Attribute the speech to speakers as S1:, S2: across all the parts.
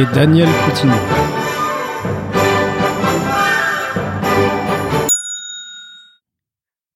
S1: Et Daniel Coutinho.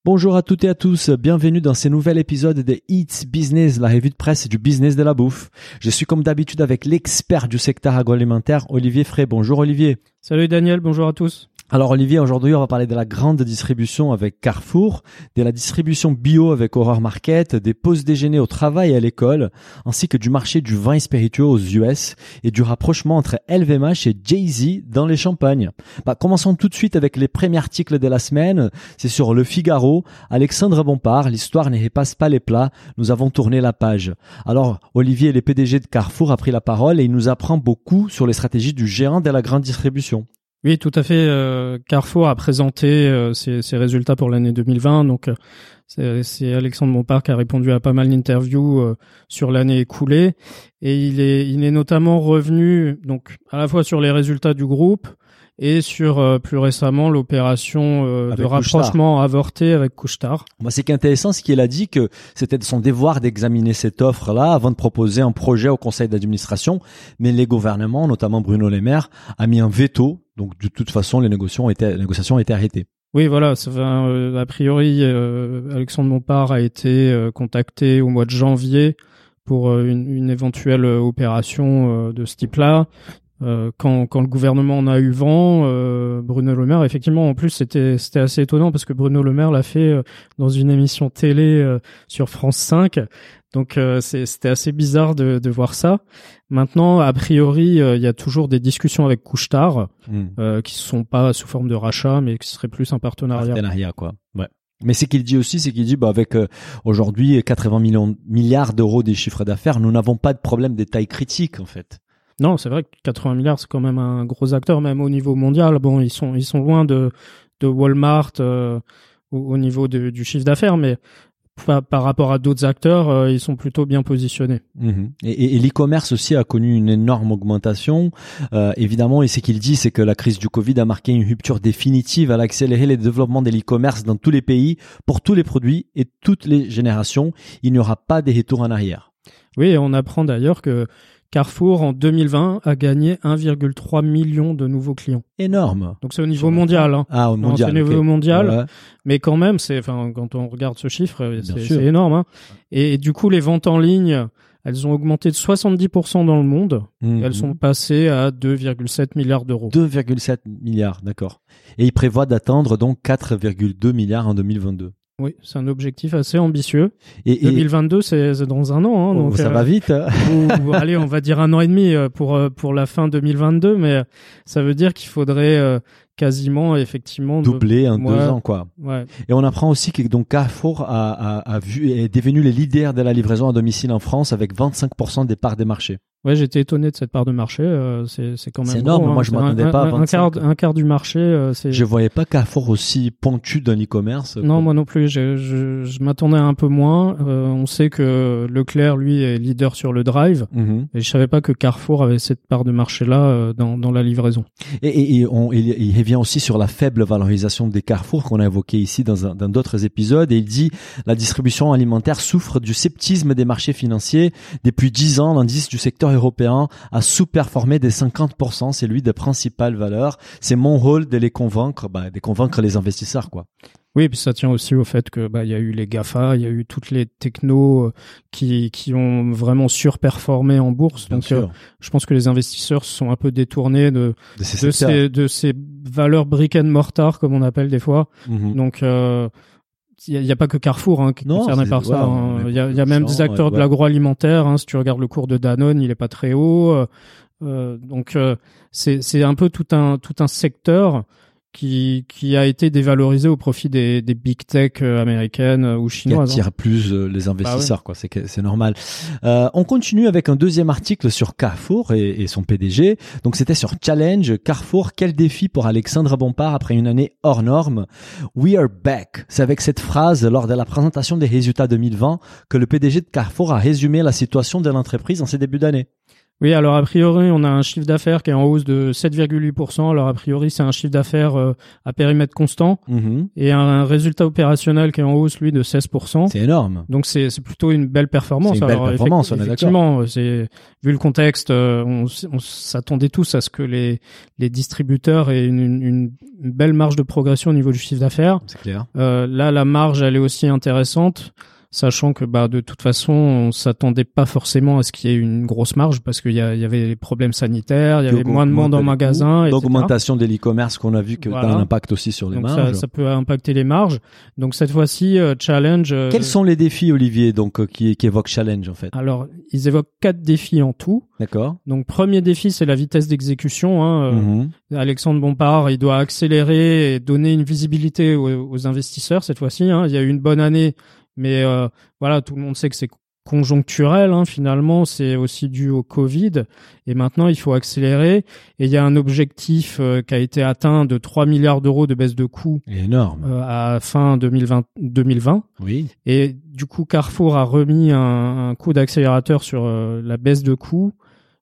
S2: Bonjour à toutes et à tous, bienvenue dans ce nouvel épisode de It's Business, la revue de presse du business de la bouffe. Je suis comme d'habitude avec l'expert du secteur agroalimentaire, Olivier Fray. Bonjour Olivier.
S1: Salut Daniel, bonjour à tous.
S2: Alors Olivier, aujourd'hui on va parler de la grande distribution avec Carrefour, de la distribution bio avec Horror Market, des pauses déjeuner au travail et à l'école, ainsi que du marché du vin spiritueux aux US et du rapprochement entre LVMH et Jay-Z dans les champagnes. Bah, commençons tout de suite avec les premiers articles de la semaine. C'est sur Le Figaro. Alexandre Bompard, l'histoire ne repasse pas les plats. Nous avons tourné la page. Alors Olivier, le PDG de Carrefour, a pris la parole et il nous apprend beaucoup sur les stratégies du géant de la grande distribution.
S1: Oui, tout à fait. euh, Carrefour a présenté euh, ses, résultats pour l'année 2020. Donc, euh, c'est Alexandre Bompard qui a répondu à pas mal d'interviews sur l'année écoulée. Et il est, il est notamment revenu donc à la fois sur les résultats du groupe et sur euh, plus récemment l'opération euh, de rapprochement avorté avec Couchetard.
S2: Moi, c'est qu'intéressant, c'est qu'il a dit que c'était son devoir d'examiner cette offre-là avant de proposer un projet au conseil d'administration. Mais les gouvernements, notamment Bruno Le Maire, a mis un veto. Donc, de toute façon, les négociations étaient, les négociations étaient arrêtées.
S1: Oui, voilà. Euh, a priori, euh, Alexandre Bompard a été euh, contacté au mois de janvier pour euh, une, une éventuelle euh, opération euh, de ce type-là. Euh, quand, quand le gouvernement en a eu vent, euh, Bruno Le Maire, effectivement, en plus, c'était c'était assez étonnant parce que Bruno Le Maire l'a fait euh, dans une émission télé euh, sur France 5. Donc euh, c'était assez bizarre de, de voir ça. Maintenant, a priori, euh, il y a toujours des discussions avec Couchetard
S2: Hmm.
S1: euh, qui sont pas sous forme de rachat, mais qui seraient plus un partenariat.
S2: Partenariat, quoi. Ouais. Mais ce qu'il dit aussi, c'est qu'il dit, bah, avec euh, aujourd'hui 80 millions, milliards d'euros des chiffres d'affaires, nous n'avons pas de problème des tailles critiques, en fait.
S1: Non, c'est vrai que 80 milliards, c'est quand même un gros acteur, même au niveau mondial. Bon, ils sont ils sont loin de de Walmart euh, au, au niveau de- du chiffre d'affaires, mais par, par rapport à d'autres acteurs, euh, ils sont plutôt bien positionnés.
S2: Mhm. Et, et- et l'e-commerce aussi a connu une énorme augmentation. Euh, évidemment, et ce qu'il dit, c'est que la crise du Covid a marqué une rupture définitive. Elle a accéléré le développement de l'e-commerce dans tous les pays, pour tous les produits et toutes les générations. Il n'y aura pas de retour en arrière.
S1: Oui, on apprend d'ailleurs que Carrefour en 2020 a gagné 1,3 million de nouveaux clients.
S2: Énorme.
S1: Donc c'est au niveau mondial. Hein.
S2: Ah, au mondial.
S1: c'est au niveau mondial.
S2: Ouais.
S1: Mais quand même, c'est, enfin, quand on regarde ce chiffre, c'est énorme. Hein. Et, du coup, les ventes en ligne, elles ont augmenté de 70% dans le monde.
S2: Mhm.
S1: Elles sont passées à 2,7 milliards d'euros.
S2: 2,7 milliards, d'accord. Et il prévoit d'atteindre donc 4,2 milliards en 2022.
S1: Oui, c'est un objectif assez ambitieux.
S2: Et, et-
S1: 2022, c'est dans un an. Hein,
S2: Oh,
S1: donc,
S2: ça
S1: euh,
S2: va vite. hein.
S1: ou- ou, allez, on va dire un an et demi euh, pour euh, pour la fin 2022, mais ça veut dire qu'il faudrait euh, quasiment effectivement
S2: Doublé en deux
S1: Ouais.
S2: ans, quoi.
S1: Ouais.
S2: Et on apprend aussi que donc Carrefour a, a, a vu, est devenu le leader de la livraison à domicile en France avec 25% des parts des marchés.
S1: Ouais, j'étais étonné de cette part de marché. euh, c'est c'est quand même
S2: C'est énorme,
S1: gros,
S2: moi,
S1: hein.
S2: je
S1: C'est
S2: m'attendais
S1: un-
S2: pas à
S1: un, un quart
S2: 25.
S1: un quart du marché. euh, c'est
S2: Je voyais pas Carrefour aussi pointu dans l'e-commerce.
S1: Non, moi non plus. Je, je, je m'attendais un peu moins. Euh, on sait que Leclerc, lui, est leader sur le drive.
S2: Mhm.
S1: Et je savais pas que Carrefour avait cette part de marché-là euh, dans, dans la livraison.
S2: Et, et, et on, il, il revient aussi sur la faible valorisation des Carrefour qu'on a évoqué ici dans un- dans d'autres épisodes. Et il dit la distribution alimentaire souffre du sceptisme des marchés financiers. Depuis 10 ans, l'indice du secteur européen a sous-performé des 50%. C'est lui des principales valeurs. C'est mon rôle de les convaincre, bah, de convaincre les investisseurs, quoi.
S1: Oui, et puis ça tient aussi au fait que bah il y a eu les Gafa, il y a eu toutes les technos euh, qui qui ont vraiment surperformé en bourse.
S2: Bien
S1: Donc euh, je pense que les investisseurs se sont un peu détournés de
S2: de ces
S1: de
S2: secteurs.
S1: ces de ces valeurs brick and mortar comme on appelle des fois.
S2: Mhm.
S1: Donc euh, il n'y a, pas que Carrefour hein, qui est
S2: Non,
S1: concerné par ça.
S2: ouais,
S1: hein.
S2: est
S1: Il y a, il y a même des acteurs
S2: ouais,
S1: de l'agroalimentaire. Hein. Si tu regardes le cours de Danone, il est pas très haut. Euh, euh, donc euh, c'est c'est un peu tout un tout un secteur qui qui a été dévalorisé au profit des, des big tech euh, américaines euh, ou
S2: qui
S1: chinoises. hein.
S2: attire plus euh, les investisseurs, quoi. C'est c'est normal. Euh, on continue avec un deuxième article sur Carrefour et, et son PDG. Donc c'était sur Challenge Carrefour. Quel défi pour Alexandre Bompard après une année hors norme? We are back. C'est avec cette phrase lors de la présentation des résultats 2020 que le PDG de Carrefour a résumé la situation de l'entreprise en ces débuts d'année.
S1: Oui, alors a priori, on a un chiffre d'affaires qui est en hausse de 7,8%. Alors a priori, c'est un chiffre d'affaires euh, à périmètre constant
S2: Mhm.
S1: et un, un résultat opérationnel qui est en hausse, lui, de 16%.
S2: C'est énorme.
S1: Donc c'est c'est plutôt une belle performance.
S2: Une belle
S1: Alors,
S2: performance,
S1: effect-
S2: on est d'accord.
S1: Effectivement, c'est vu le contexte, euh, on s'attendait tous à ce que les les distributeurs aient une, une, une belle marge de progression au niveau du chiffre d'affaires.
S2: C'est clair.
S1: Euh, là, la marge, elle est aussi intéressante, sachant que bah de toute façon, on s'attendait pas forcément à ce qu'il y ait une grosse marge parce qu'il y, a- il y avait les problèmes sanitaires, il y avait moins de monde en magasin.
S2: L'augmentation de l'e-commerce qu'on a vu que
S1: Voilà.
S2: a un impact aussi sur les
S1: Donc
S2: marges.
S1: ça, ça peut impacter les marges. Donc cette fois-ci, euh, challenge. euh,
S2: Quels sont les défis, Olivier, donc euh, qui, qui évoquent Challenge en fait?
S1: Alors, ils évoquent quatre défis en tout.
S2: D'accord.
S1: Donc, premier défi, c'est la vitesse d'exécution. Hein.
S2: Mhm.
S1: Alexandre Bompard, il doit accélérer et donner une visibilité aux, aux investisseurs cette fois-ci. Hein. Il y a eu une bonne année, mais euh, voilà, tout le monde sait que c'est conjoncturel. Hein, finalement, c'est aussi dû au Covid. Et maintenant, il faut accélérer. Et il y a un objectif euh, qui a été atteint de 3 milliards d'euros de baisse de coûts
S2: Énorme.
S1: euh, à fin 2020. 2020.
S2: Oui.
S1: Et du coup, Carrefour a remis un, un coup d'accélérateur sur euh, la baisse de coûts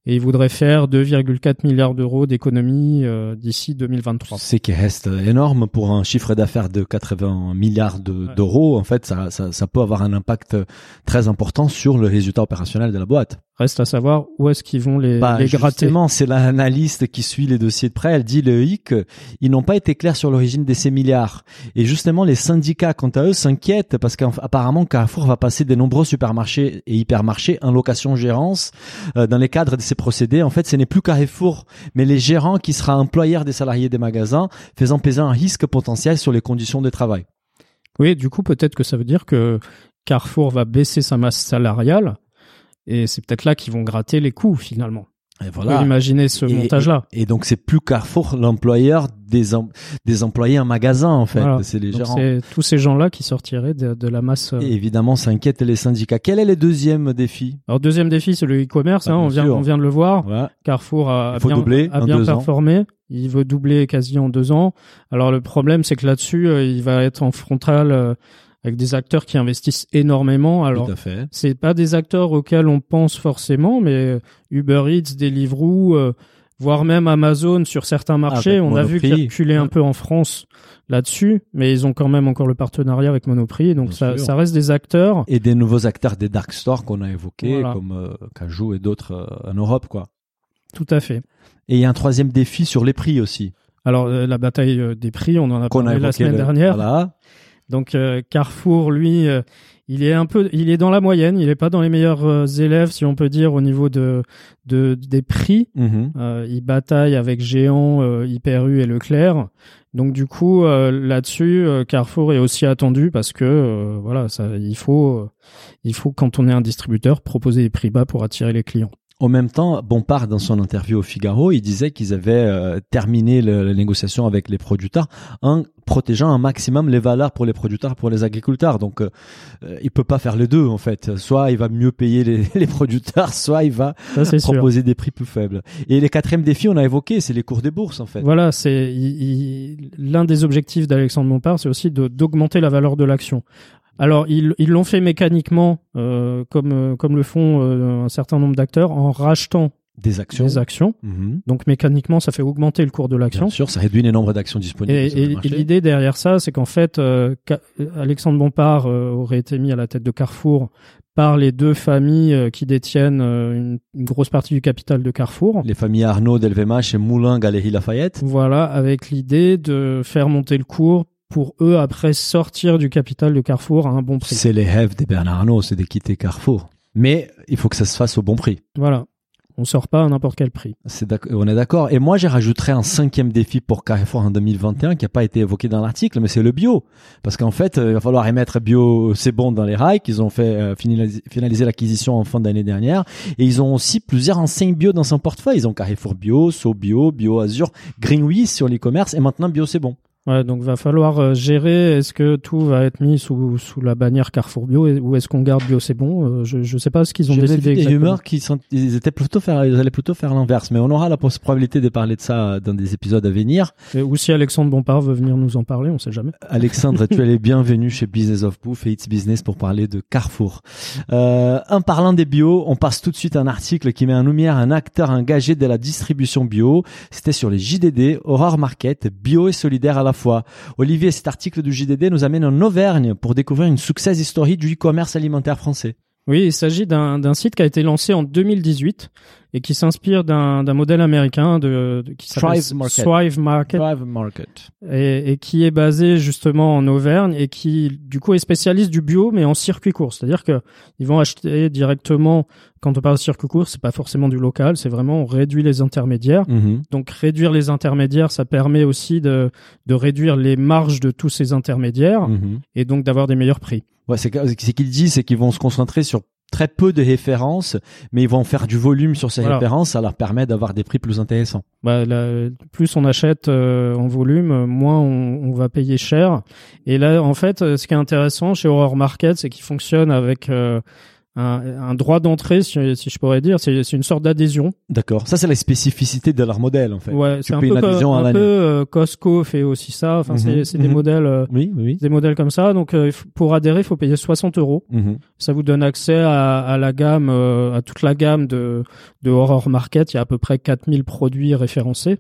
S1: et il voudrait faire 2,4 milliards d'euros d'économies euh, d'ici 2023.
S2: C'est qui reste énorme pour un chiffre d'affaires de 80 milliards de-
S1: Ouais.
S2: d'euros. En fait, ça, ça, ça peut avoir un impact très important sur le résultat opérationnel de la boîte.
S1: Reste à savoir où est-ce qu'ils vont les,
S2: Bah,
S1: les gratter.
S2: justement, c'est l'analyste qui suit les dossiers de près. Elle dit le hic, ils n'ont pas été clairs sur l'origine de ces milliards. Et justement, les syndicats, quant à eux, s'inquiètent parce qu'apparemment Carrefour va passer des nombreux supermarchés et hypermarchés en location-gérance euh, dans les cadres de procédés. En fait, ce n'est plus Carrefour, mais les gérants qui sera employeur des salariés des magasins, faisant peser un risque potentiel sur les conditions de travail.
S1: Oui, du coup, peut-être que ça veut dire que Carrefour va baisser sa masse salariale et c'est peut-être là qu'ils vont gratter les coûts finalement.
S2: Et voilà.
S1: peut imaginer ce montage-là.
S2: Et donc c'est plus Carrefour l'employeur des em- des employés en magasin en fait,
S1: Voilà.
S2: c'est les
S1: Donc
S2: gérants.
S1: c'est tous ces gens-là qui sortiraient de, de la masse. euh,
S2: Et évidemment, s'inquiètent les syndicats. Quel est le deuxième défi?
S1: Alors deuxième défi, c'est le e-commerce.
S2: Ah,
S1: hein, on vient,
S2: sûr.
S1: on vient de le voir.
S2: Ouais.
S1: Carrefour a, bien,
S2: doubler
S1: a
S2: en
S1: bien
S2: ans.
S1: performé. Il veut doubler quasi en deux ans. Alors le problème, c'est que là-dessus, euh, il va être en frontal euh, avec des acteurs qui investissent énormément. Alors
S2: Tout à fait.
S1: c'est pas des acteurs auxquels on pense forcément, mais euh, Uber Eats, Deliveroo, euh, voire même Amazon sur certains marchés,
S2: avec
S1: on a vu reculaient un peu en France là-dessus, mais ils ont quand même encore le partenariat avec Monoprix, donc ça, reste des acteurs.
S2: Et des nouveaux acteurs des dark stores qu'on a évoqués,
S1: Voilà.
S2: comme euh, Cajou et d'autres euh, en Europe, quoi.
S1: Tout à fait.
S2: Et il y a un troisième défi sur les prix aussi.
S1: Alors la bataille des prix, on en a parlé la semaine
S2: le-
S1: dernière.
S2: Voilà.
S1: Donc euh, Carrefour, lui, euh, il est un peu, il est dans la moyenne. Il est pas dans les meilleurs euh, élèves, si on peut dire, au niveau de, de des prix. Euh, il bataille avec Géant, euh, Hyper U et Leclerc. Donc du coup, euh, là-dessus, euh, Carrefour est aussi attendu parce que euh, voilà, ça, il faut, il faut quand on est un distributeur proposer des prix bas pour attirer les clients.
S2: En même temps, Bompard, dans son interview au Figaro, il disait qu'ils avaient euh, terminé le- la négociation avec les producteurs en protégeant un maximum les valeurs pour les producteurs, pour les agriculteurs. Donc, euh, euh, il peut pas faire les deux, en fait. Soit il va mieux payer les, les producteurs, soit il va
S1: Ça c'est sûr.
S2: proposer des prix plus faibles. Et les quatrième défi, on a évoqué, c'est les cours des bourses, en fait.
S1: Voilà, c'est l'un des objectifs d'Alexandre Bompard, c'est aussi d'augmenter la valeur de l'action. Alors ils ils l'ont fait mécaniquement, euh, comme euh, comme le font euh, un certain nombre d'acteurs, en rachetant
S2: Des actions.
S1: des actions.
S2: Mhm.
S1: Donc mécaniquement, ça fait augmenter le cours de l'action.
S2: Bien sûr, ça réduit les nombres d'actions disponibles.
S1: Et, l'idée derrière ça, c'est qu'en fait, euh, Alexandre Bompard euh, aurait été mis à la tête de Carrefour par les deux familles euh, qui détiennent une, une grosse partie du capital de Carrefour.
S2: les familles Arnaud, Delvemache et Moulin, Galerie Lafayette.
S1: Voilà, avec l'idée de faire monter le cours pour eux après sortir du capital de Carrefour à un bon prix.
S2: C'est les rêves des Bernard Arnault, c'est de quitter Carrefour. Mais il faut que ça se fasse au bon prix.
S1: Voilà. On sort pas à n'importe quel prix.
S2: C'est d'accord- on est d'accord. Et moi, j'ai rajouterais un cinquième défi pour Carrefour en 2021 qui n'a pas été évoqué dans l'article, mais c'est le bio. Parce qu'en fait, euh, il va falloir émettre bio, c'est bon dans les rails, qu'ils ont fait euh, finaliser, l'acquisition en fin d'année dernière. Et ils ont aussi plusieurs enseignes bio dans son portefeuille. Ils ont Carrefour Bio, So Bio, Bio Azur, Greenwich sur l'e-commerce et maintenant Bio c'est bon.
S1: Ouais, donc va falloir euh, gérer. Est-ce que tout va être mis sous sous la bannière Carrefour Bio ou est-ce qu'on garde Bio c'est bon Euh, Je je sais pas ce qu'ils ont décidé
S2: des rumeurs qui sont, ils étaient plutôt faire, ils allaient plutôt faire l'inverse, mais on aura la possibilité de parler de ça dans des épisodes à venir.
S1: Et- Ou si Alexandre Bompard veut venir nous en parler, on sait jamais.
S2: Alexandre, tu es les bienvenus chez Business of Bouffe et It's Business pour parler de Carrefour. Euh, en parlant des bio, on passe tout de suite à un article qui met en lumière un acteur engagé de la distribution bio. C'était sur les JDD, Horror Market, bio et solidaire à la Olivier, cet article du JDD nous amène en Auvergne pour découvrir une success story du e-commerce alimentaire français.
S1: Oui, il s'agit d'un site qui a été lancé en 2018 et qui s'inspire d'un modèle américain de, de- qui s'appelle
S2: Thrive Market.
S1: Thrive et, et qui est basé justement en Auvergne et qui du coup est spécialiste du bio mais en circuit court, c'est-à-dire que ils vont acheter directement quand on parle de circuit court, c'est pas forcément du local, c'est vraiment on réduit les intermédiaires.
S2: Mhm.
S1: Donc réduire les intermédiaires, ça permet aussi de de réduire les marges de tous ces intermédiaires
S2: Mhm.
S1: et donc d'avoir des meilleurs prix.
S2: Ouais, c'est c'est qu'il dit, c'est qu'ils vont se concentrer sur très peu de références, mais ils vont faire du volume sur ces
S1: Voilà.
S2: références, ça leur permet d'avoir des prix plus intéressants.
S1: Bah, la- plus on achète euh, en volume, moins on, on va payer cher. Et là, en fait, euh, ce qui est intéressant chez Horror Market, c'est qu'il fonctionne avec euh, un, un droit d'entrée, si, si je pourrais dire. C'est une sorte d'adhésion.
S2: D'accord. Ça, c'est la spécificité de leur modèle, en fait.
S1: Ouais, c'est un peu,
S2: une
S1: comme- un peu euh, Costco fait aussi ça. Enfin, c'est
S2: Mhm,
S1: des
S2: mhm.
S1: modèles. euh,
S2: Oui, oui, oui.
S1: des modèles comme ça, donc euh, pour adhérer, il faut payer 60 euros.
S2: Mhm.
S1: Ça vous donne accès à, à la gamme, à toute la gamme de, de Horror Market. Il y a à peu près 4000 produits référencés.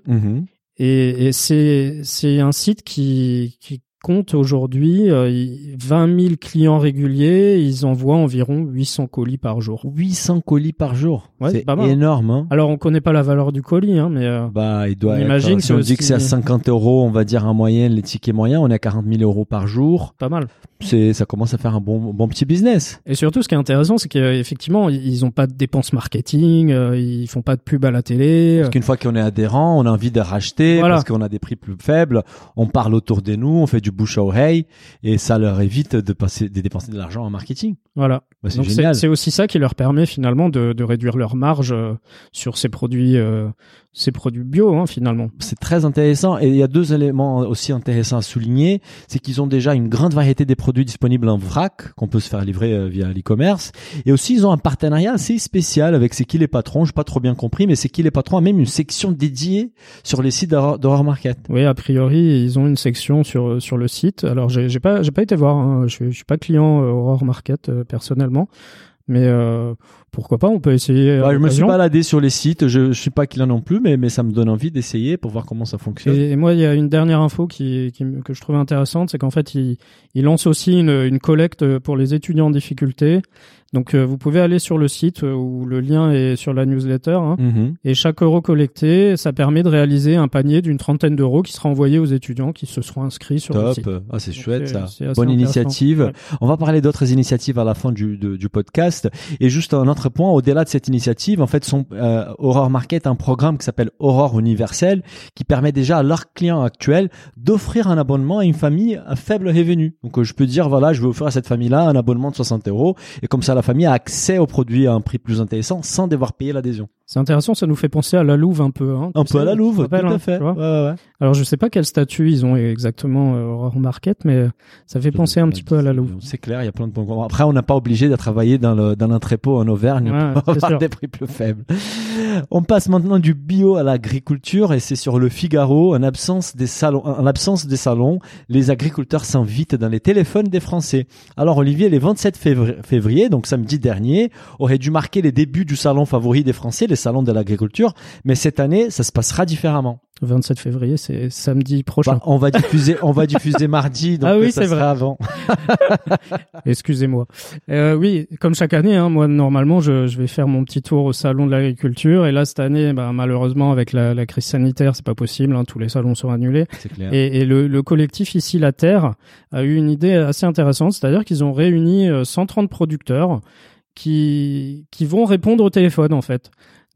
S1: Et, et c'est c'est un site qui qui compte aujourd'hui euh, il- 20 000 clients réguliers. Ils envoient environ 800 colis par jour.
S2: 800 colis par jour.
S1: Ouais,
S2: c'est
S1: mal.
S2: énorme, hein.
S1: Alors on connaît pas la valeur du colis, hein, mais euh,
S2: Bah, il doit
S1: On
S2: être,
S1: imagine
S2: si on dit que c'est à 50 euros, on va dire en moyenne, les tickets moyens, on est à 40 000 euros par jour.
S1: pas mal.
S2: C'est, ça commence à faire un bon, bon petit business.
S1: Et surtout, ce qui est intéressant, c'est qu'effectivement, ils ont pas de dépenses marketing, euh, ils font pas de pub à la télé.
S2: Parce qu'une fois qu'on est adhérent, on a envie de racheter
S1: Voilà.
S2: parce qu'on a des prix plus faibles. On parle autour de nous, on fait du bouche à oreille et ça leur évite de passer, de dépenser de l'argent en marketing.
S1: Voilà.
S2: Bah, c'est
S1: Donc c'est
S2: génial.
S1: c'est aussi ça qui leur permet finalement de, de réduire leur marge euh, sur ces produits, euh, ces produits bio hein, finalement.
S2: C'est très intéressant et il y a deux éléments aussi intéressants à souligner. C'est qu'ils ont déjà une grande variété des produits disponibles en vrac qu'on peut se faire livrer euh, via l'e-commerce et aussi ils ont un partenariat assez spécial avec C'est qui les patrons? Je pas trop bien compris, mais C'est qui les patrons a même une section dédiée sur les sites d'Horror Market.
S1: Oui, a priori, ils ont une section sur sur le site. Alors, j'ai j'ai pas j'ai pas été voir. hein. Je, suis- je suis pas client euh, Horror Market euh, mais euh, pourquoi pas On peut essayer. à
S2: Ouais, je me suis baladé sur les sites. Je, je suis pas client non plus, mais mais ça me donne envie d'essayer pour voir comment ça fonctionne.
S1: Et, et moi, il y a une dernière info qui, que je trouvais intéressante, c'est qu'en fait, ils il lancent aussi une, une collecte pour les étudiants en difficulté. Donc, euh, vous pouvez aller sur le site euh, où le lien est sur la newsletter. hein.
S2: Mhm.
S1: Et chaque euro collecté, ça permet de réaliser un panier d'une trentaine d'euros qui sera envoyé aux étudiants qui se seront inscrits sur le
S2: Top.
S1: site.
S2: Ah, c'est chouette
S1: c'est-
S2: ça. Bonne initiative.
S1: Ouais.
S2: On va parler d'autres initiatives à la fin du, de- du podcast. Et juste un autre point, au-delà de cette initiative, en fait, son euh, Aurore Market un programme qui s'appelle Aurore Universel, qui permet déjà à leurs clients actuels d'offrir un abonnement à une famille à faible revenu. Donc, euh, je peux dire, voilà, je vais offrir à cette famille-là un abonnement de 60 euros, et comme ça, la famille a accès aux produits à un prix plus intéressant sans devoir payer l'adhésion.
S1: C'est intéressant, ça nous fait penser à la Louve un peu. Hein,
S2: Un peu à la Louve, tout à
S1: hein,
S2: fait. Ouais, ouais.
S1: Alors je sais pas quel statut ils ont exactement euh, Aurore Market, mais ça fait penser un petit peu à la Louve.
S2: C'est clair, il y a plein de points. Après, on n'a pas obligé de travailler dans le dans l'entrepôt en Auvergne
S1: Ouais,
S2: pour avoir
S1: sûr.
S2: des prix plus faibles. On passe maintenant du bio à l'agriculture et c'est sur le Figaro. En absence des salons, en absence des salons, les agriculteurs s'invitent dans les téléphones des Français. Alors Olivier, les 27 février, donc samedi dernier, aurait dû marquer les débuts du salon favori des Français, les salons de l'agriculture. Mais cette année, ça se passera différemment.
S1: Le 27 février, c'est samedi prochain.
S2: Bah, on va diffuser, on va diffuser mardi, donc
S1: Ah oui,
S2: ça sera avant.
S1: Excusez-moi. Euh, oui, comme chaque année, hein, moi normalement je, je vais faire mon petit tour au salon de l'agriculture et là cette année, bah, malheureusement avec la, la crise sanitaire, c'est pas possible. hein, tous les salons sont annulés.
S2: Clair.
S1: Et, et le, le collectif ici La Terre a eu une idée assez intéressante, c'est-à-dire qu'ils ont réuni euh, 130 producteurs qui qui vont répondre au téléphone en fait.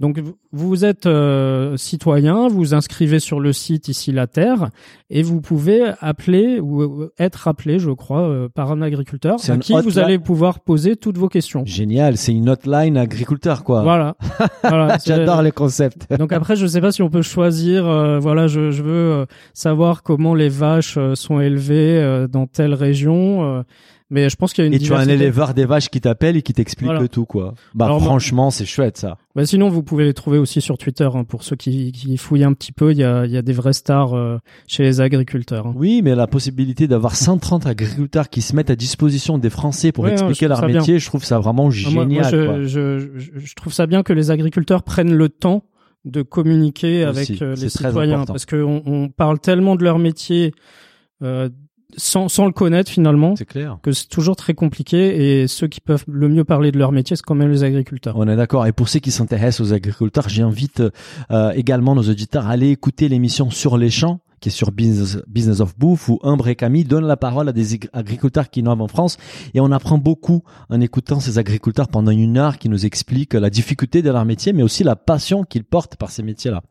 S1: Donc vous- êtes euh, citoyen, vous inscrivez sur le site ici la Terre et vous pouvez appeler ou être appelé, je crois, euh, par un agriculteur à qui vous allez pouvoir poser toutes vos questions.
S2: Génial, c'est une hotline agriculteur quoi.
S1: Voilà. voilà.
S2: J'adore les concepts.
S1: Donc après, je sais pas si on peut choisir. euh, voilà, je, je veux euh, savoir comment les vaches euh, sont élevées dans telle région. Mais je pense qu'il y a une
S2: Et tu as un éleveur des vaches qui t'appelle et qui t'explique
S1: Voilà.
S2: tout quoi. Bah
S1: Alors,
S2: franchement, c'est chouette ça.
S1: Bah, sinon, vous pouvez les trouver aussi sur Twitter. hein, pour ceux qui, qui fouillent un petit peu, il y a, y a des vraies stars euh, chez les agriculteurs. hein.
S2: Oui, mais la possibilité d'avoir 130 agriculteurs qui se mettent à disposition des Français pour
S1: Ouais,
S2: expliquer leur métier, je trouve ça vraiment
S1: Ah, moi-
S2: génial.
S1: moi, je,
S2: quoi.
S1: je, je, je trouve ça bien que les agriculteurs prennent le temps de communiquer
S2: Aussi,
S1: avec euh, les citoyens
S2: important.
S1: parce qu'on on parle tellement de leur métier euh, sans, sans le connaître finalement
S2: C'est clair.
S1: que c'est toujours très compliqué et ceux qui peuvent le mieux parler de leur métier c'est quand même les agriculteurs.
S2: On est d'accord. Et pour ceux qui s'intéressent aux agriculteurs, j'invite euh, également nos auditeurs à aller écouter l'émission Sur les champs qui est sur Business, Business of Bouffe où Umbre et Camille donnent la parole à des ag- agriculteurs qui innovent en France et on apprend beaucoup en écoutant ces agriculteurs pendant une heure qui nous expliquent la difficulté de leur métier mais aussi la passion qu'ils portent par ces métiers-là.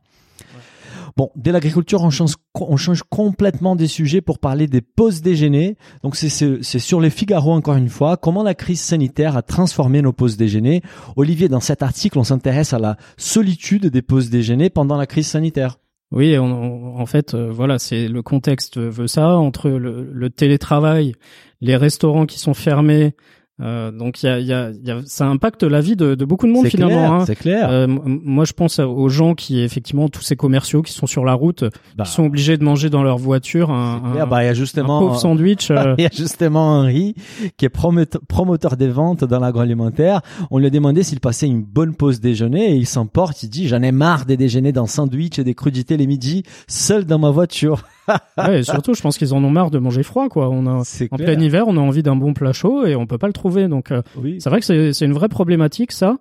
S2: Bon, dès l'agriculture, on change, on change complètement des sujets pour parler des pauses déjeuner. Donc c'est sur les Figaro encore une fois, comment la crise sanitaire a transformé nos pauses déjeuner? Olivier, dans cet article, on s'intéresse à la solitude des pauses déjeuner pendant la crise sanitaire.
S1: Oui, on- on- en fait, euh, voilà, c'est le contexte veut ça entre le, le télétravail, les restaurants qui sont fermés. Euh, donc, y a, il y, a, il y a, ça impacte la vie de, de beaucoup de monde finalement.
S2: clair,
S1: hein.
S2: c'est clair.
S1: Euh, moi, je pense aux gens qui, effectivement, tous ces commerciaux qui sont sur la route,
S2: Bah,
S1: qui sont obligés de manger dans leur voiture un, un-
S2: Bah, il y a
S1: un
S2: justement
S1: pauvre sandwich. euh,
S2: Il y a justement Henri, qui est promote- promoteur des ventes dans l'agroalimentaire. On lui a demandé s'il passait une bonne pause déjeuner et il s'emporte. Il dit, j'en ai marre des déjeuners dans sandwich et des crudités les midis, seul dans ma voiture.
S1: ouais, et surtout, je pense qu'ils en ont marre de manger froid, quoi. On a, en plein hiver, on a envie d'un bon plat chaud et on peut pas le trouver. Donc, euh,
S2: Oui.
S1: c'est vrai que c'est c'est une vraie problématique, ça.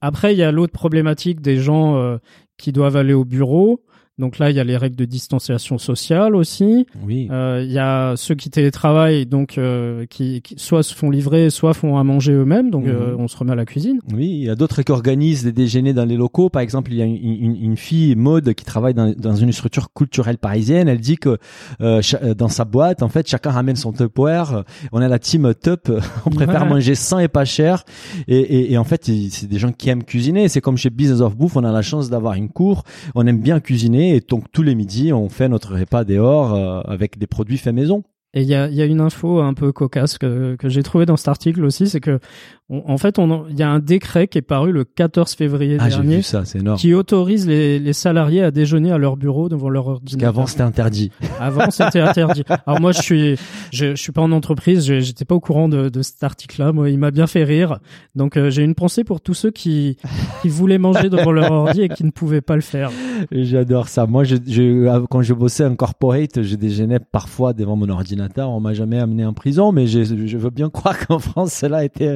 S1: Après, il y a l'autre problématique des gens euh, qui doivent aller au bureau. Donc là, il y a les règles de distanciation sociale aussi.
S2: Oui.
S1: Euh, Il y a ceux qui télétravaillent, donc euh, qui, qui soit se font livrer, soit font à manger eux-mêmes. Donc
S2: Mhm.
S1: euh, on se remet à la cuisine.
S2: Oui, il y a d'autres qui organisent des déjeuners dans les locaux. Par exemple, il y a une, une, une fille, Maude, qui travaille dans, dans une structure culturelle parisienne. Elle dit que euh, euh, dans sa boîte, en fait, chacun ramène son Tupperware. On a la team Tup. On préfère
S1: Ouais.
S2: manger sain et pas cher. Et, et, et en fait, c'est des gens qui aiment cuisiner. C'est comme chez Business of Bouffe, on a la chance d'avoir une cour. On aime bien cuisiner. Et donc, tous les midis, on fait notre repas dehors euh, avec des produits faits maison.
S1: Et il y a, une info un peu cocasse que, j'ai trouvé dans cet article aussi, c'est que on- en fait, il y a un décret qui est paru le 14 février
S2: Ah,
S1: dernier
S2: vu ça,
S1: qui autorise les, les salariés à déjeuner à leur bureau devant leur
S2: Parce
S1: ordinateur.
S2: qu'avant, c'était interdit.
S1: Avant, c'était interdit. Alors moi, je suis, je, je suis pas en entreprise, j'étais pas au courant de, de cet article-là. Moi, il m'a bien fait rire. Donc, euh, j'ai une pensée pour tous ceux qui, qui voulaient manger devant leur ordi et qui ne pouvaient pas le faire.
S2: J'adore ça. Moi, je, je, quand je bossais en corporate, je déjeunais parfois devant mon ordinateur. On m'a jamais amené en prison, mais je, je veux bien croire qu'en France, cela a été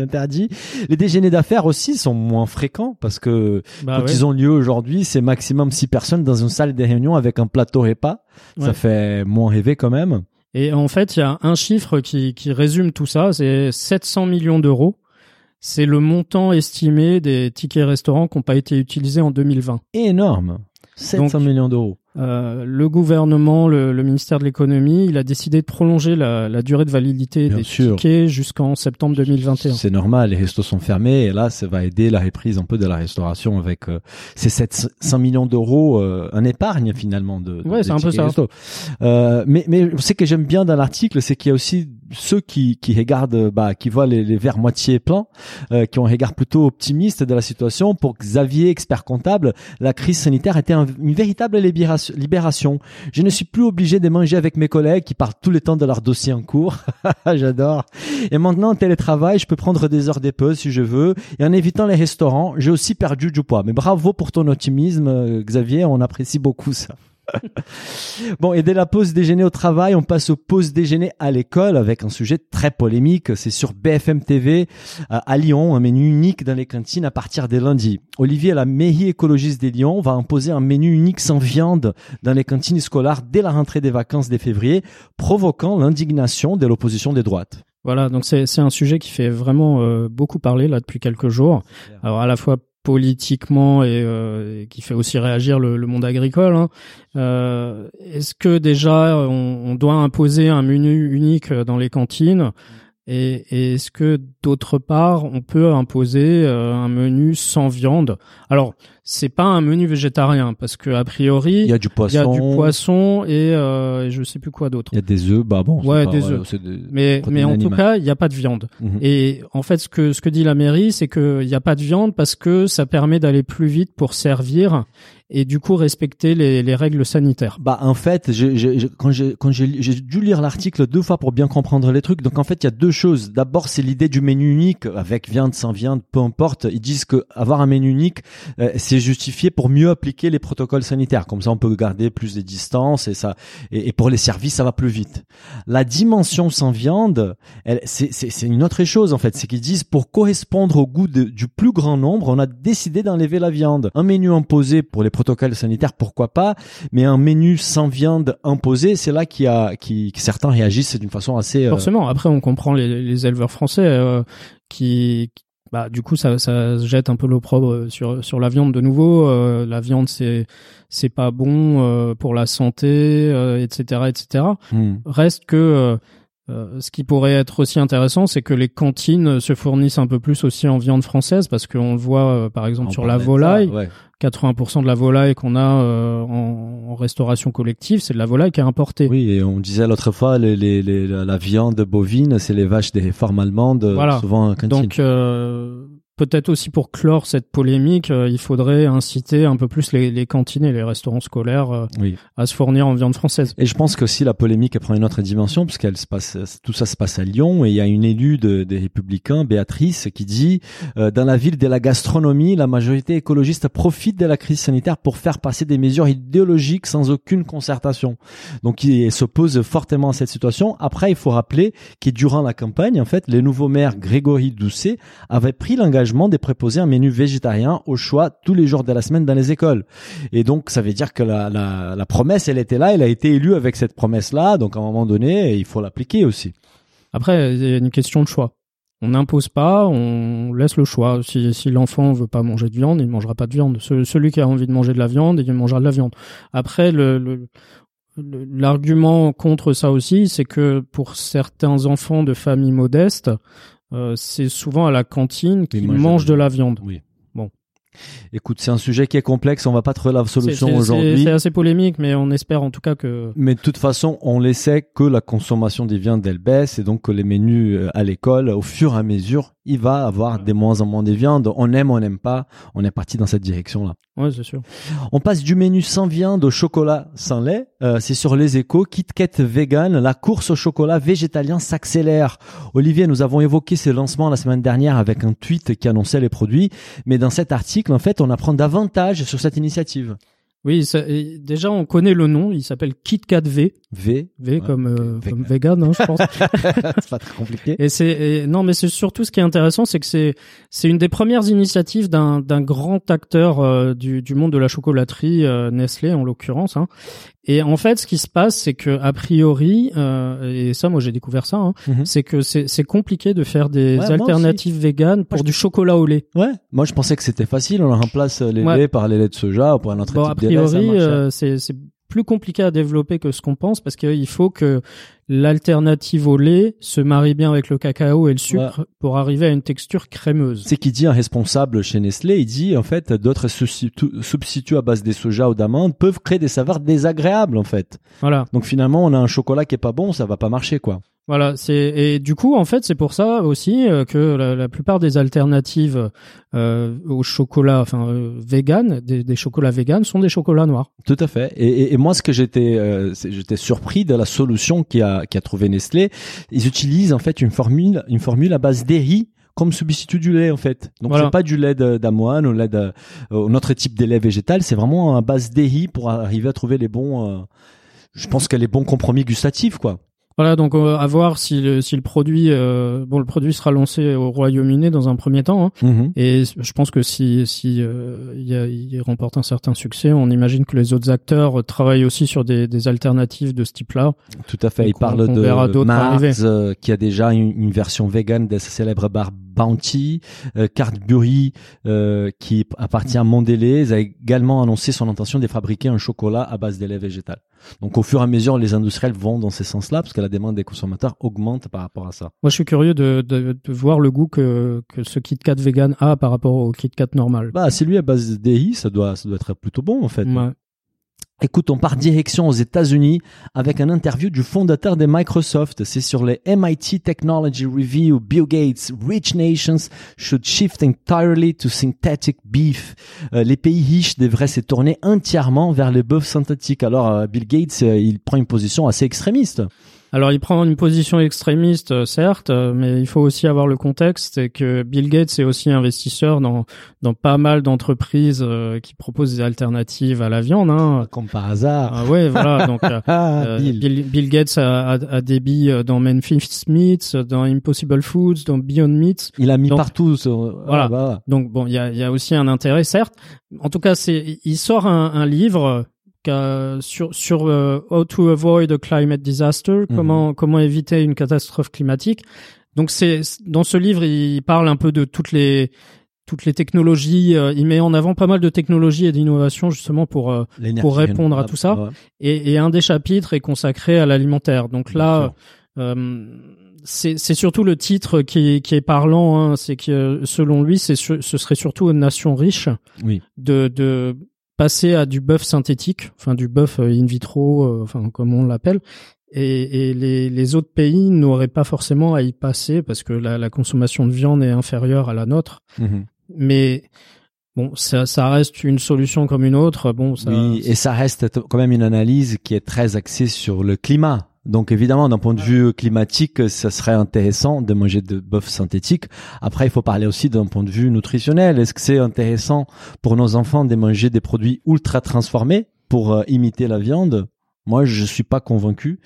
S2: Les déjeuners d'affaires aussi sont moins fréquents parce que
S1: Bah
S2: quand
S1: ouais.
S2: ils ont lieu aujourd'hui, c'est maximum six personnes dans une salle de réunion avec un plateau repas. Ça fait moins rêver quand même.
S1: Et en fait, il y a un chiffre qui, qui résume tout ça, c'est 700 millions d'euros. C'est le montant estimé des tickets restaurants qui n'ont pas été utilisés en 2020.
S2: Énorme. 700
S1: Donc,
S2: millions d'euros.
S1: Euh, le gouvernement, le, le ministère de l'économie, il a décidé de prolonger la, la durée de validité
S2: Bien
S1: des
S2: sûr.
S1: tickets jusqu'en septembre 2021.
S2: C'est normal, les restos sont fermés et là, ça va aider la reprise un peu de la restauration avec euh, ces 700 millions d'euros euh, en épargne finalement de, de
S1: Ouais, c'est un peu ça.
S2: Euh, mais mais ce que j'aime bien dans l'article, c'est qu'il y a aussi ceux qui qui regardent, bah, qui voient les, les verres moitié pleins, euh, qui ont un regard plutôt optimiste de la situation. Pour Xavier, expert comptable, la crise sanitaire était un- une véritable libération. Je ne suis plus obligé de manger avec mes collègues qui parlent tout le temps de leur dossier en cours. J'adore. Et maintenant, en télétravail, je peux prendre des heures de si je veux. Et en évitant les restaurants, j'ai aussi perdu du poids. Mais bravo pour ton optimisme, euh, Xavier. On apprécie beaucoup ça. bon, et dès la pause déjeuner au travail, on passe aux pauses déjeuner à l'école avec un sujet très polémique. C'est sur BFM TV euh, à Lyon, un menu unique dans les cantines à partir des lundis. Olivier, la mairie écologiste des Lyon, va imposer un menu unique sans viande dans les cantines scolaires dès la rentrée des vacances de février, provoquant l'indignation de l'opposition des droites.
S1: Voilà, donc c'est c'est un sujet qui fait vraiment euh, beaucoup parler là depuis quelques jours. Alors à la fois politiquement et, euh, et, qui fait aussi réagir le, monde agricole. Hein. Euh, Est-ce que déjà on, on, doit imposer un menu unique dans les cantines? Et, et est-ce que d'autre part on peut imposer euh, un menu sans viande? Alors c'est pas un menu végétarien parce que a priori
S2: il y a du poisson,
S1: il y a du poisson et, euh, et je sais plus quoi d'autre.
S2: Il y a des œufs, bah bon.
S1: Ouais, des œufs. mais mais en tout cas il n'y a pas de viande.
S2: Mhm.
S1: Et en fait ce que ce que dit la mairie c'est que il n'y a pas de viande parce que ça permet d'aller plus vite pour servir et du coup respecter les, les règles sanitaires.
S2: Bah en fait, quand j'ai dû lire l'article deux fois pour bien comprendre les trucs. Donc en fait, il y a deux choses. D'abord, c'est l'idée du menu unique avec viande, sans viande, peu importe. Ils disent que avoir un menu unique, euh, c'est justifié pour mieux appliquer les protocoles sanitaires. Comme ça, on peut garder plus de distances et ça et, pour les services, ça va plus vite. La dimension sans viande, c'est, une autre chose en fait. C'est qu'ils disent pour correspondre au goût du plus grand nombre, on a décidé d'enlever la viande. Un menu imposé pour les protocole sanitaire, pourquoi pas, mais un menu sans viande imposé, c'est là qu'il y a, qui, que certains réagissent d'une façon assez.
S1: Euh... Forcément. Après, on comprend les, les éleveurs français euh, qui, bah, du coup, ça, ça jette un peu l'opprobre sur sur la viande de nouveau. Euh, la viande, c'est c'est pas bon euh, pour la santé, etc., etc.
S2: Hmm.
S1: Reste que euh, ce qui pourrait être aussi intéressant, c'est que les cantines se fournissent un peu plus aussi en viande française, parce qu'on le voit euh, par exemple
S2: On
S1: sur la volaille.
S2: ça, ouais.
S1: 80% de la volaille qu'on a euh, en, en restauration collective, c'est de la volaille qui est importée.
S2: Oui, et on disait l'autre fois, les, les, les- la viande bovine, c'est les vaches des fermes allemandes,
S1: Voilà.
S2: souvent en cantine.
S1: Donc euh, peut-être aussi pour clore cette polémique, euh, il faudrait inciter un peu plus les, les cantines et les restaurants scolaires euh,
S2: oui.
S1: à se fournir en viande française.
S2: Et je pense que aussi la polémique prend une autre dimension puisqu'elle se passe, tout ça se passe à Lyon et il y a une élue de- des Républicains, Béatrice, qui dit euh, dans la ville de la gastronomie, la majorité écologiste profite de la crise sanitaire pour faire passer des mesures idéologiques sans aucune concertation. Donc il s'oppose fortement à cette situation. Après, il faut rappeler que durant la campagne, en fait, le nouveau maire Grégory Doucet avait pris l'engagement de préposer un menu végétarien au choix tous les jours de la semaine dans les écoles. Et donc, ça veut dire que la, promesse, elle était là, elle a été élue avec cette promesse-là. Donc, à un moment donné, il faut l'appliquer aussi.
S1: Après, il y a une question de choix. On n'impose pas, on laisse le choix. Si, si l'enfant veut pas manger de viande, il ne mangera pas de viande. Ce- celui qui a envie de manger de la viande, il mangera de la viande. Après, l'argument contre ça aussi, c'est que pour certains enfants de familles modestes, c'est souvent à la cantine qu'ils
S2: mangent de
S1: mangent
S2: la
S1: de la viande.
S2: Oui. Écoute, c'est un sujet qui est complexe. On va pas trouver la solution aujourd'hui.
S1: c'est assez polémique, mais on espère en tout cas que
S2: Mais de toute façon, on laissait que la consommation des viandes elle baisse et donc que les menus euh, à l'école, au fur et à mesure, il va avoir des moins en moins de viande. On aime, on n'aime pas. On est parti dans cette direction-là.
S1: ouais, c'est sûr.
S2: On passe du menu sans viande au chocolat sans lait. Euh, c'est sur les échos. Kit Kat vegan, la course au chocolat végétalien s'accélère. Olivier, nous avons évoqué ce lancement la semaine dernière avec un tweet qui annonçait les produits. Mais dans cet article, en fait, on apprend davantage sur cette initiative.
S1: Oui, ça- déjà on connaît le nom. Il s'appelle KitKat V,
S2: V.
S1: V
S2: Ouais,
S1: comme euh,
S2: Vegan.
S1: comme vegan, hein, je pense.
S2: c'est pas très compliqué.
S1: Et c'est non, mais c'est surtout ce qui est intéressant, c'est que c'est c'est une des premières initiatives d'un d'un grand acteur euh, du du monde de la chocolaterie, euh, Nestlé en l'occurrence. Hein. Et en fait, ce qui se passe, c'est que a priori, euh, et ça, moi j'ai découvert ça, hein,
S2: Mhm.
S1: c'est que c'est c'est compliqué de faire des
S2: Ouais,
S1: alternatives véganes pour du chocolat au lait.
S2: Ouais, moi je pensais que c'était facile, on remplace les
S1: Ouais.
S2: laits par les laits de soja ou par un autre
S1: Bon,
S2: type
S1: priori, euh, c'est plus compliqué à développer que ce qu'on pense parce qu'il faut que l'alternative au lait se marie bien avec le cacao et le sucre pour arriver à une texture crémeuse.
S2: C'est qui dit un responsable chez Nestlé, il dit en fait d'autres substitu- substituts à base des soja ou d'amandes peuvent créer des saveurs désagréables en fait.
S1: Voilà.
S2: Donc finalement on a un chocolat qui est pas bon, ça va pas marcher quoi.
S1: Voilà, c'est et du coup en fait c'est pour ça aussi euh, que la, la plupart des alternatives euh, au chocolat, enfin euh, vegan, des, des chocolats vegan sont des chocolats noirs.
S2: Tout à fait. Et, et- et moi, ce que j'étais, euh, c'est- j'étais surpris de la solution qui a, qui a trouvé Nestlé. Ils utilisent en fait une formule, une formule à base de riz comme substitut du lait en fait. Donc
S1: Voilà.
S2: c'est pas du lait d'avoine ou lait de, euh, un autre type de lait végétal. C'est vraiment à base riz pour arriver à trouver les bons. euh, je pense que les bons compromis gustatifs quoi.
S1: Voilà, donc euh, à voir si le, si le produit, euh, bon le produit sera lancé au Royaume-Uni dans un premier temps. hein. Et je pense que si si euh, il, remporte un certain succès, on imagine que les autres acteurs travaillent aussi sur des, des alternatives de ce type-là.
S2: Tout à fait. Il parle
S1: qu'on
S2: de Mars, euh, qui a déjà une, une version vegan de sa célèbre barre Bounty, euh, Cadbury, euh, qui appartient à Mondelez, a également annoncé son intention de fabriquer un chocolat à base de lait végétal. Donc au fur et à mesure, les industriels vont dans ce sens-là, parce que la demande des consommateurs augmente par rapport à ça.
S1: Moi, je suis curieux de, de, de voir le goût que, que ce Kit Kat vegan a par rapport au Kit Kat normal.
S2: Bah, celui à base d'EI, ça doit, ça doit être plutôt bon en fait.
S1: Ouais.
S2: Écoute, on part direction aux États-Unis avec un interview du fondateur de Microsoft. C'est sur les MIT Technology Review. Bill Gates, rich nations should shift entirely to synthetic beef. Euh, les pays riches devraient se tourner entièrement vers le bœuf synthétique. Alors, euh, Bill Gates, euh, il prend une position assez extrémiste.
S1: Alors, il prend une position extrémiste, euh, certes, euh, mais il faut aussi avoir le contexte et que Bill Gates est aussi investisseur dans dans pas mal d'entreprises euh, qui proposent des alternatives à la viande. Hein.
S2: Comme par hasard.
S1: Ah ouais, voilà. Donc, euh,
S2: Ah, Bill.
S1: Bill. Bill Gates a, a, a des billes dans Memphis Meats, dans Impossible Foods, dans Beyond Meat.
S2: Il a mis
S1: Donc,
S2: partout. sur-
S1: voilà.
S2: Ah, bah,
S1: Donc bon, il y a, y a aussi un intérêt, certes. En tout cas, c'est il sort un, un livre sur sur euh, how to avoid a climate disaster,
S2: Mhm.
S1: comment comment éviter une catastrophe climatique. Donc c'est dans ce livre, il parle un peu de toutes les toutes les technologies. euh, il met en avant pas mal de technologies et d'innovations justement pour euh, pour répondre à tout ça.
S2: Ouais,
S1: et, et un des chapitres est consacré à l'alimentaire. Donc là, euh, c'est surtout le titre qui est, qui est parlant. Hein, c'est que selon lui, c'est ce serait surtout aux nations riches
S2: Oui.
S1: de, de passer à du bœuf synthétique, enfin du bœuf euh, in vitro, euh, enfin comme on l'appelle. Et, et les, les autres pays n'auraient pas forcément à y passer parce que la, la consommation de viande est inférieure à la nôtre.
S2: Mhm.
S1: Mais bon, ça, ça reste une solution comme une autre. Bon, ça,
S2: Oui, et ça reste quand même une analyse qui est très axée sur le climat. Donc évidemment, d'un point de vue climatique, ça serait intéressant de manger de bœuf synthétique. Après, il faut parler aussi d'un point de vue nutritionnel. Est-ce que c'est intéressant pour nos enfants de manger des produits ultra transformés pour euh, imiter la viande? Moi, je suis pas convaincu.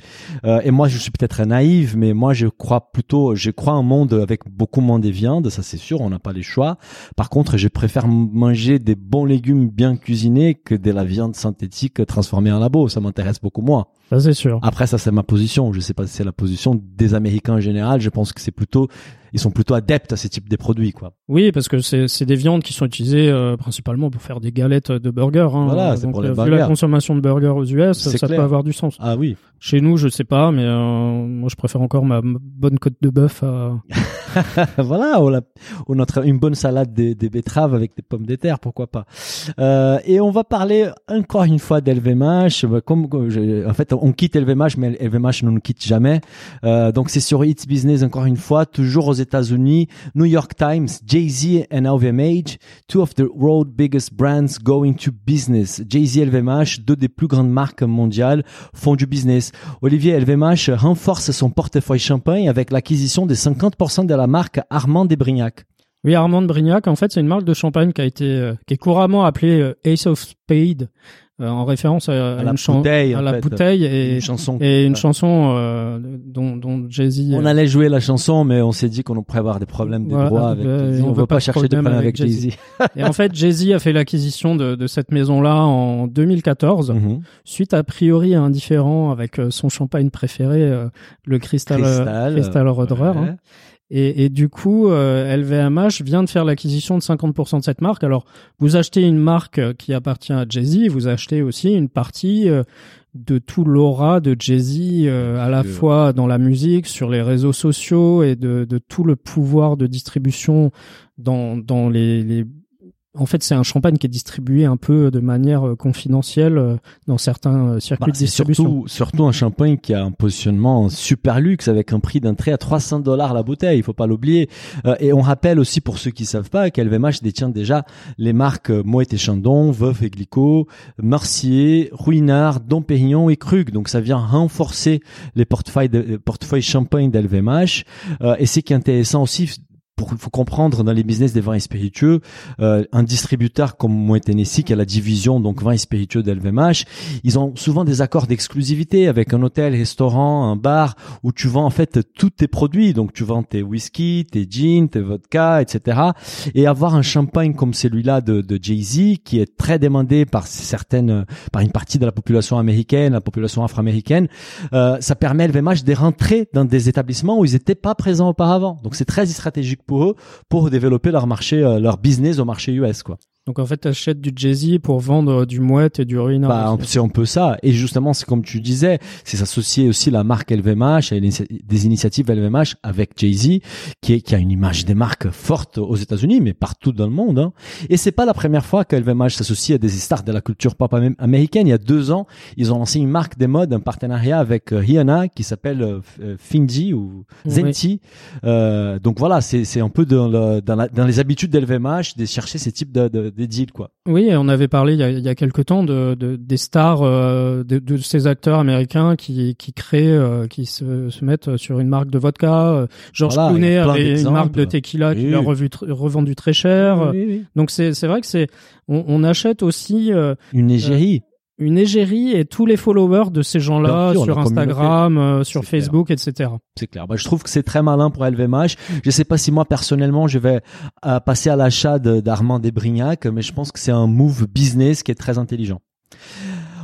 S2: Euh, et moi, je suis peut-être naïve, mais moi, je crois plutôt, je crois un monde avec beaucoup moins de viande, ça c'est sûr, on n'a pas les choix. Par contre, je préfère manger des bons légumes bien cuisinés que de la viande synthétique transformée en labo. Ça m'intéresse beaucoup moins.
S1: Ça c'est sûr.
S2: Après, ça c'est ma position. Je sais pas si c'est la position des Américains en général. Je pense que c'est plutôt, ils sont plutôt adeptes à ces types de produits, quoi.
S1: Oui, parce que c'est c'est des viandes qui sont utilisées euh, principalement pour faire des galettes de burgers. Hein.
S2: Voilà, c'est pour les
S1: euh, vu
S2: burgers.
S1: la consommation de burgers aux US, ça
S2: clair.
S1: peut avoir du sens.
S2: Ah oui.
S1: Chez nous, je sais pas, mais euh, moi je préfère encore ma bonne côte de bœuf
S2: voilà, on a, une bonne salade des, betteraves avec des pommes de terre, pourquoi pas. Euh, et on va parler encore une fois d'LVMH. Bah, en fait, on quitte LVMH, mais LVMH ne nous quitte jamais. Euh, donc c'est sur It's Business encore une fois, toujours aux États-Unis. New York Times, Jay-Z and LVMH, two of the world biggest brands going to business. Jay-Z et LVMH, deux des plus grandes marques mondiales, font du business. Olivier LVMH renforce son portefeuille champagne avec l'acquisition de 50% de la marque Armand Desbrignac.
S1: Oui, Armand de Brignac, en fait, c'est une marque de champagne qui euh, est couramment appelée euh, Ace of Spades, euh, en référence à,
S2: À
S1: une
S2: bouteille,
S1: à la
S2: fait.
S1: bouteille et,
S2: Une chanson.
S1: et une
S2: Ouais.
S1: chanson euh, dont, dont Jay-Z.
S2: On
S1: euh,
S2: allait jouer la chanson, mais on s'est dit qu'on pourrait avoir des problèmes de
S1: Voilà,
S2: droit avec
S1: euh,
S2: Jay-Z.
S1: on
S2: On
S1: veut pas
S2: chercher de
S1: problème
S2: problème
S1: avec
S2: avec Jay-Z.
S1: Et en fait, Jay-Z a fait l'acquisition de, de cette maison-là en 2014,
S2: Mhm.
S1: suite a priori à un différend avec euh, son champagne préféré, euh, le Crystal,
S2: Crystal,
S1: Crystal Roderer.
S2: ouais.
S1: hein. Et, et du coup, euh, LVMH vient de faire l'acquisition de 50% de cette marque. Alors, vous achetez une marque euh, qui appartient à Jay-Z, vous achetez aussi une partie euh, de tout l'aura de Jay-Z, euh, à la fois dans la musique, sur les réseaux sociaux et de, de tout le pouvoir de distribution dans, dans les, les... En fait, c'est un champagne qui est distribué un peu de manière euh, confidentielle euh, dans certains euh, circuits
S2: Bah,
S1: de distribution.
S2: surtout, surtout un champagne qui a un positionnement super luxe avec un prix d'entrée à 300 dollars la bouteille, il faut pas l'oublier. Euh, et on rappelle aussi pour ceux qui savent pas qu'LVMH détient déjà les marques Moët et Chandon, Veuf et Glicot, Mercier, Ruinard, Dom Pérignon et Krug. Donc ça vient renforcer les portefeuilles, de, les portefeuilles champagne d'LVMH. Euh, et c'est qui est intéressant aussi pour faut comprendre dans les business des vins spiritueux, euh, un distributeur comme Moët Hennessy qui a la division donc vins spiritueux d'LVMH, ils ont souvent des accords d'exclusivité avec un hôtel, restaurant, un bar où tu vends en fait tous tes produits. Donc tu vends tes whisky, tes gins, tes vodka, etc. Et avoir un champagne comme celui-là de, de Jay-Z qui est très demandé par certaines, par une partie de la population américaine, la population afro-américaine, euh, ça permet à LVMH de rentrer dans des établissements où ils n'étaient pas présents auparavant. Donc c'est très stratégique pour eux pour développer leur marché, euh, leur business au marché US, quoi.
S1: Donc en fait, t'achètes du Jay-Z pour vendre du Mouette et du Ruina.
S2: Bah, c'est un peu ça. Et justement, c'est comme tu disais, c'est s'associer aussi la marque LVMH et des initiatives LVMH avec Jay-Z, qui, est, qui a une image des marques forte aux États-Unis, mais partout dans le monde. Hein. Et c'est pas la première fois que LVMH s'associe à des stars de la culture pop américaine. Il y a deux ans, ils ont lancé une marque des modes, un partenariat avec euh, Rihanna qui s'appelle euh, euh Finji ou Zenti. Euh, donc voilà, c'est un peu dans, le, dans, la, dans les habitudes d'LVMH de chercher ces types de, de des deals, quoi.
S1: Oui, on avait parlé il y a, il y a quelque temps de, de des stars, euh, de, de, ces acteurs américains qui, qui créent, euh, qui se, se, mettent sur une marque de vodka. Euh, George Clooney avait une marque de tequila qui l'a revu, revendu très cher. Donc c'est vrai que c'est on, on, achète aussi
S2: une égérie
S1: une égérie et tous les followers de ces gens-là sur Instagram, euh, sur Facebook, etc.
S2: C'est clair. Bah, je trouve que c'est très malin pour LVMH. Je sais pas si moi personnellement je vais euh, passer à l'achat d'Armand Desbrignac, mais je pense que c'est un move business qui est très intelligent.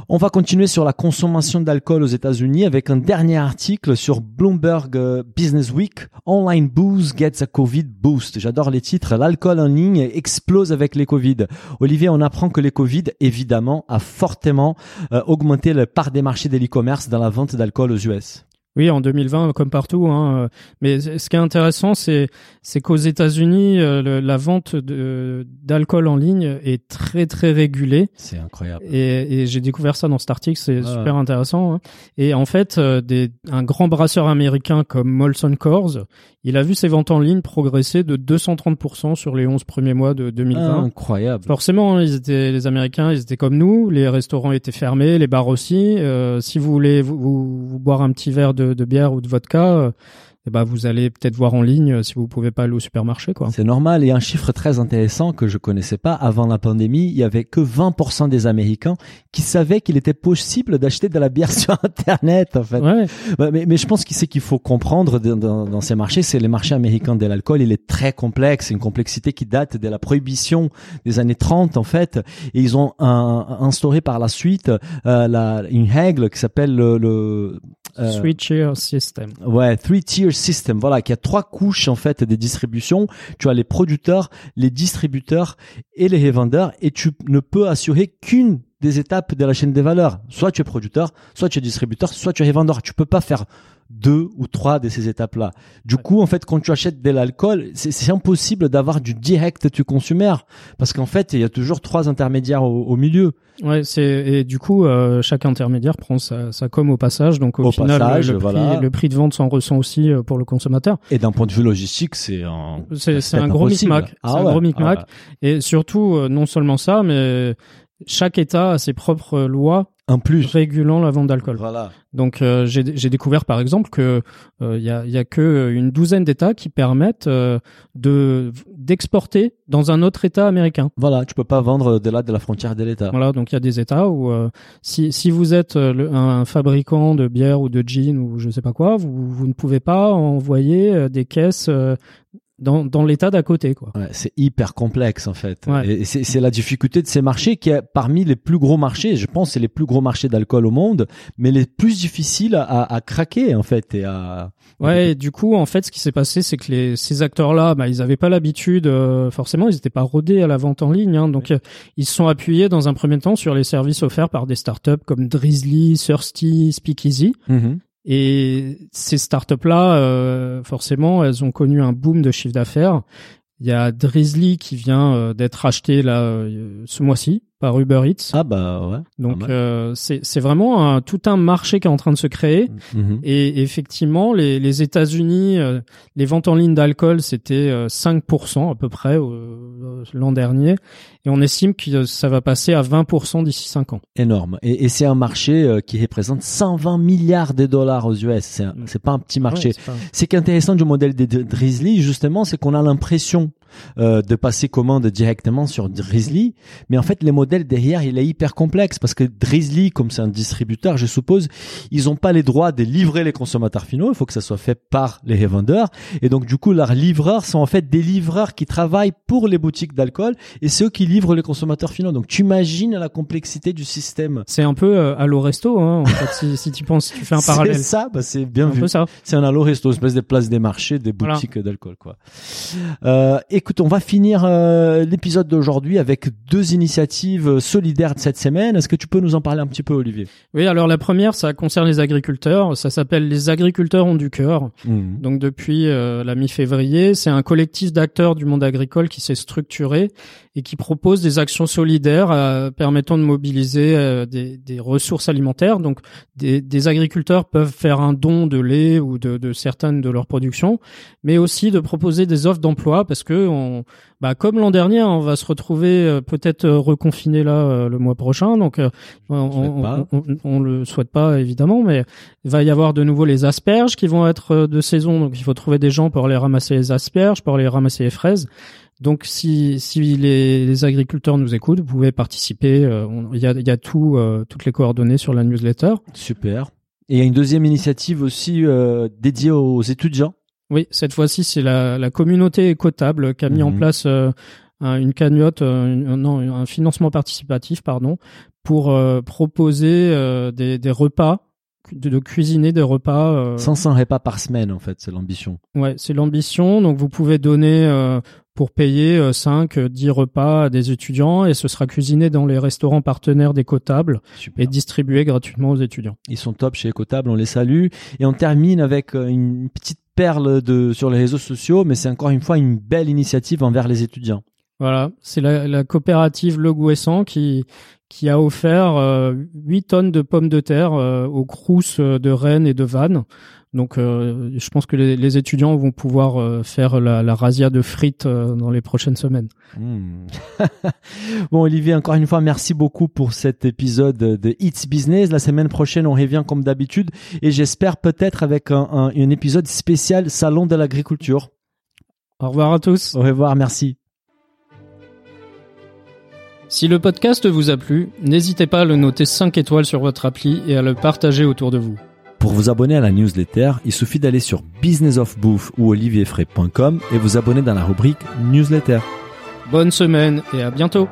S2: On va continuer sur la consommation d'alcool aux États-Unis avec un dernier article sur Bloomberg euh, Business Week. Online booze gets a Covid boost. J'adore les titres. L'alcool en ligne explose avec les Covid. Olivier, on apprend que les Covid, évidemment, a fortement euh, augmenté la part des marchés de l'e-commerce dans la vente d'alcool aux US.
S1: Oui, en 2020, comme partout. Hein. Mais ce qui est intéressant, c'est c'est qu'aux États-Unis, euh, la vente d'alcool en ligne est très très régulée.
S2: C'est incroyable.
S1: Et, et j'ai découvert ça dans cet article, c'est ah. super intéressant. Hein. Et en fait, euh, des, un grand brasseur américain comme Molson Coors, il a vu ses ventes en ligne progresser de 230% sur les 11 premiers mois de 2020. Ah,
S2: incroyable.
S1: Forcément, ils étaient les Américains, ils étaient comme nous, les restaurants étaient fermés, les bars aussi. Euh, si vous voulez vous, vous, boire un petit verre de, de bière ou de vodka, eh ben vous allez peut-être voir en ligne euh, si vous pouvez pas aller au supermarché quoi.
S2: C'est normal et un chiffre très intéressant que je connaissais pas avant la pandémie, il y avait que 20% des Américains qui savaient qu'il était possible d'acheter de la bière sur internet en fait.
S1: Ouais.
S2: Bah, mais, mais je pense qu'il c'est qu'il faut comprendre dans, dans, dans, ces marchés, c'est les marchés américains de l'alcool, il est très complexe, c'est une complexité qui date de la prohibition des années 30 en fait et ils ont un, instauré par la suite euh, la, une règle qui s'appelle le, le
S1: euh, three tier system.
S2: Ouais, three tier system. Voilà, qui a trois couches en fait des distributions. Tu as les producteurs, les distributeurs et les revendeurs, et tu ne peux assurer qu'une des étapes de la chaîne des valeurs. Soit tu es producteur, soit tu es distributeur, soit tu es revendeur. Tu peux pas faire deux ou trois de ces étapes-là. Du coup, en fait, quand tu achètes de l'alcool, c'est impossible d'avoir du direct du consommateur parce qu'en fait, il y a toujours trois intermédiaires au, milieu.
S1: Ouais, c'est et du coup, euh, chaque intermédiaire prend sa, sa com au passage, donc au, final, le, prix, le, prix, de vente s'en ressent aussi euh, pour le consommateur.
S2: Et d'un point de vue logistique, c'est un
S1: c'est un gros micmac, ah un gros micmac. Ah et surtout, euh, non seulement ça, mais chaque État a ses propres lois
S2: en plus
S1: régulant la vente d'alcool.
S2: Voilà.
S1: Donc euh, j'ai découvert par exemple que il euh, y, a, y a que une douzaine d'États qui permettent euh, de d'exporter dans un autre État américain.
S2: Voilà, tu peux pas vendre de là de la frontière de l'État.
S1: Voilà, donc il y a des États où si si vous êtes un fabricant de bière ou de gin ou je sais pas quoi, vous vous ne pouvez pas envoyer des caisses dans, dans l'état d'à côté quoi.
S2: Ouais, c'est hyper complexe en fait. Et c'est la difficulté de ces marchés qui est parmi les plus gros marchés, je pense c'est les plus gros marchés d'alcool au monde, mais les plus difficiles à, à craquer en fait et à
S1: Ouais, et du coup en fait ce qui s'est passé c'est que les ces acteurs là bah ils avaient pas l'habitude euh, forcément, ils étaient pas rodés à la vente en ligne hein, donc euh, ils se sont appuyés dans un premier temps sur les services offerts par des startups comme Drizzly, Thirsty, Speakeasy. Mm et ces startups-là, euh, forcément, elles ont connu un boom de chiffre d'affaires. Il y a Drizzly qui vient euh, d'être acheté là euh, ce mois-ci par Uber Eats.
S2: Ah bah ouais.
S1: Donc euh, c'est c'est vraiment un, tout un marché qui est en train de se créer. Mm-hmm. Et effectivement, les, les États-Unis, euh, les ventes en ligne d'alcool, c'était 5% à peu près l'an dernier. Et on estime que ça va passer à 20% d'ici 5 ans.
S2: Énorme. Et, et c'est un marché qui représente 120 milliards de dollars aux US. C'est c'est pas un petit marché. Ouais, c'est, pas... c'est qu'intéressant du modèle des Drizzly, justement, c'est qu'on a l'impression euh, de passer commande directement sur Drizzly. Mais en fait, les modèles derrière, il est hyper complexe parce que Drizzly, comme c'est un distributeur, je suppose, ils ont pas les droits de livrer les consommateurs finaux. Il faut que ça soit fait par les revendeurs. Et donc, du coup, leurs livreurs sont en fait des livreurs qui travaillent pour les boutiques d'alcool et ceux qui livrent les consommateurs finaux. Donc, tu imagines la complexité du système.
S1: C'est un peu euh, Allo Resto, hein, en fait, si, si tu penses, tu fais un parallèle.
S2: C'est ça, bah, c'est bien vu. C'est un Allo Resto, une espèce de place des marchés, des
S1: Voilà.
S2: boutiques d'alcool, quoi. Euh, écoute, on va finir euh, l'épisode d'aujourd'hui avec deux initiatives euh, solidaires de cette semaine. Est-ce que tu peux nous en parler un petit peu, Olivier?
S1: Oui, alors la première, ça concerne les agriculteurs. Ça s'appelle Les agriculteurs ont du cœur. Donc depuis euh, la mi-février, c'est un collectif d'acteurs du monde agricole qui s'est structuré et qui propose des actions solidaires euh, permettant de mobiliser des, des ressources alimentaires. Donc des, des agriculteurs peuvent faire un don de lait ou de, de certaines de leurs productions, mais aussi de proposer des offres d'emploi parce que on, bah, comme l'an dernier, on va se retrouver euh, peut-être euh, reconfiné là euh, le mois prochain. Donc on, on,
S2: pas.
S1: on- on le souhaite pas évidemment, mais il va y avoir de nouveau les asperges qui vont être de saison, donc il faut trouver des gens pour aller ramasser les asperges, pour aller ramasser les fraises. Donc si, si les, les agriculteurs nous écoutent, vous pouvez participer. euh, Il y a, y a tout, euh, toutes les coordonnées sur la newsletter.
S2: Super. Et il y a une deuxième initiative aussi euh, dédiée aux étudiants.
S1: Oui, cette fois-ci c'est la, la communauté écotable qui a mis en
S2: Mhm.
S1: place euh, un- une cagnotte, euh, une- non, un financement participatif, pardon, pour euh, proposer euh, des, des repas, de, de cuisiner des repas. euh,
S2: 500 repas par semaine, en fait, c'est l'ambition.
S1: Ouais, c'est l'ambition. Donc vous pouvez donner pour payer euh, 5, euh, 10 repas à des étudiants et ce sera cuisiné dans les restaurants partenaires d'Écotable et distribué gratuitement aux étudiants.
S2: Ils sont top chez Ecotable, on les salue. Et on termine avec une petite perle de sur les réseaux sociaux, mais c'est encore une fois une belle initiative envers les étudiants.
S1: Voilà, c'est la, coopérative Le Gouessant qui qui a offert euh, 8 tonnes de pommes de terre euh, aux Crous de Rennes et de Vannes. Donc euh, je pense que les, les étudiants vont pouvoir euh, faire la, la razzia de frites euh, dans les prochaines semaines.
S2: Hmm. bon Olivier, encore une fois, merci beaucoup pour cet épisode de It's Business. La semaine prochaine, on revient comme d'habitude et j'espère peut-être avec un, un, un épisode spécial Salon de l'agriculture.
S1: Au revoir à tous.
S2: Au revoir, merci.
S1: Si le podcast vous a plu, n'hésitez pas à le noter 5 étoiles sur votre appli et à le partager autour de vous.
S2: Pour vous abonner à la newsletter, il suffit d'aller sur businessofbouffe ou olivierfray.com et vous abonner dans la rubrique newsletter.
S1: Bonne semaine et à bientôt